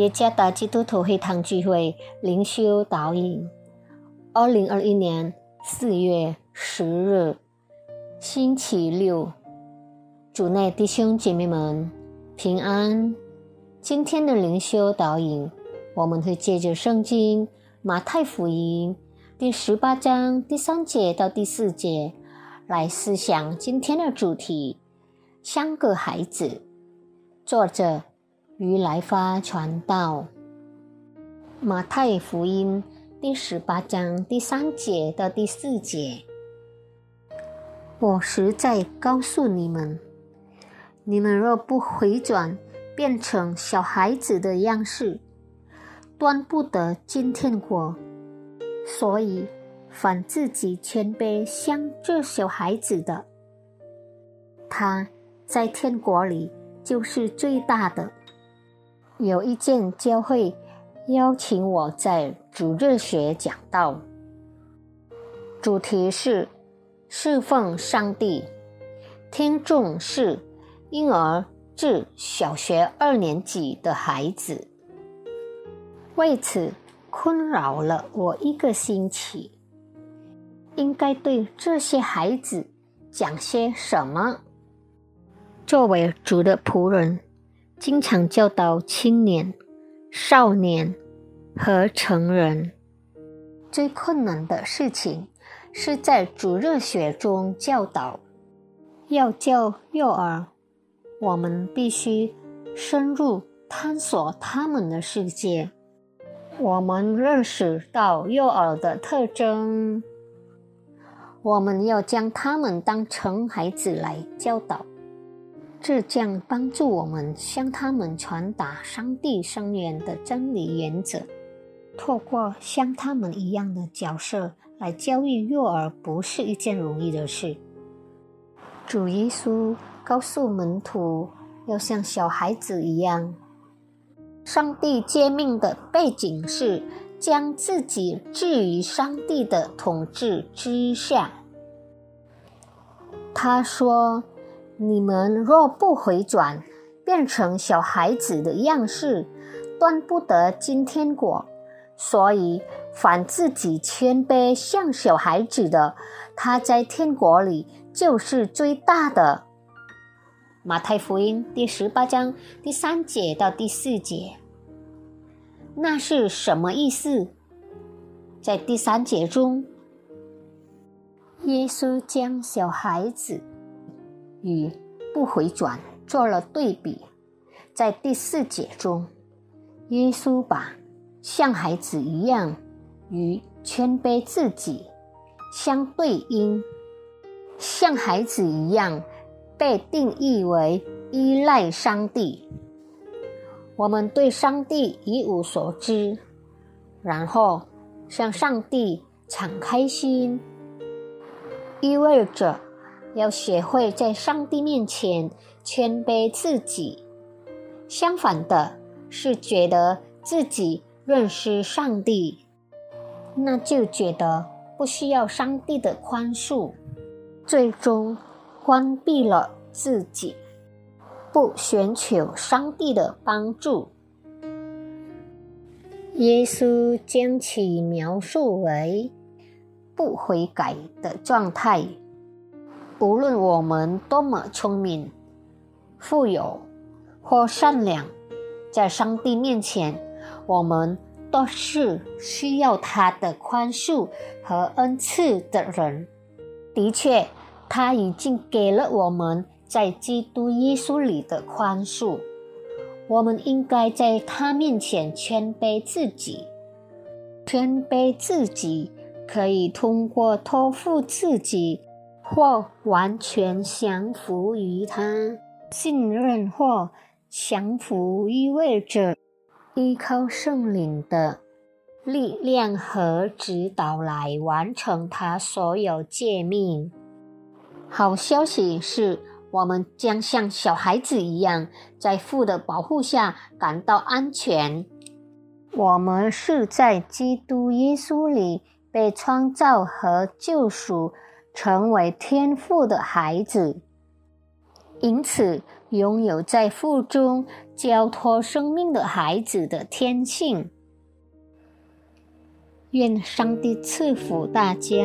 耶加达基督徒会堂聚会灵修导引，二零二一年四月十日，星期六，主内弟兄姐妹们平安。今天的灵修导引，我们会借着圣经马太福音第十八章第三节到第四节来思想今天的主题：像个孩子。作者。于来发传道，马太福音第十八章第三节到第四节。我实在告诉你们，你们若不回转，变成小孩子的样式，断不得进天国。所以，凡自己谦卑像这小孩子的，他在天国里就是最大的。有一件教会邀请我在主日学讲道，主题是侍奉上帝，听众是婴儿至小学二年级的孩子。为此困扰了我一个星期，应该对这些孩子讲些什么？作为主的仆人。经常教导青年、少年和成人。最困难的事情是在主热血中教导。要教幼儿，我们必须深入探索他们的世界。我们认识到幼儿的特征，我们要将他们当成孩子来教导。这将帮助我们向他们传达上帝生源的真理原则。透过像他们一样的角色来教育幼儿，不是一件容易的事。主耶稣告诉门徒，要像小孩子一样。上帝诫命的背景是将自己置于上帝的统治之下。他说。你们若不回转，变成小孩子的样式，断不得进天国。所以，凡自己谦卑像小孩子的，他在天国里就是最大的。马太福音第十八章第三节到第四节，那是什么意思？在第三节中，耶稣将小孩子。与不回转做了对比，在第四节中，耶稣把像孩子一样与谦卑自己相对应，像孩子一样被定义为依赖上帝。我们对上帝一无所知，然后向上帝敞开心，意味着。要学会在上帝面前谦卑自己，相反的是觉得自己认识上帝，那就觉得不需要上帝的宽恕，最终关闭了自己，不寻求上帝的帮助。耶稣将其描述为不悔改的状态。无论我们多么聪明、富有或善良，在上帝面前，我们都是需要他的宽恕和恩赐的人。的确，他已经给了我们在基督耶稣里的宽恕。我们应该在他面前谦卑自己。谦卑自己可以通过托付自己。或完全降服于他，信任或降服意味着依靠圣灵的力量和指导来完成他所有诫命。好消息是，我们将像小孩子一样，在父的保护下感到安全。我们是在基督耶稣里被创造和救赎。成为天赋的孩子，因此拥有在腹中交托生命的孩子的天性。愿上帝赐福大家。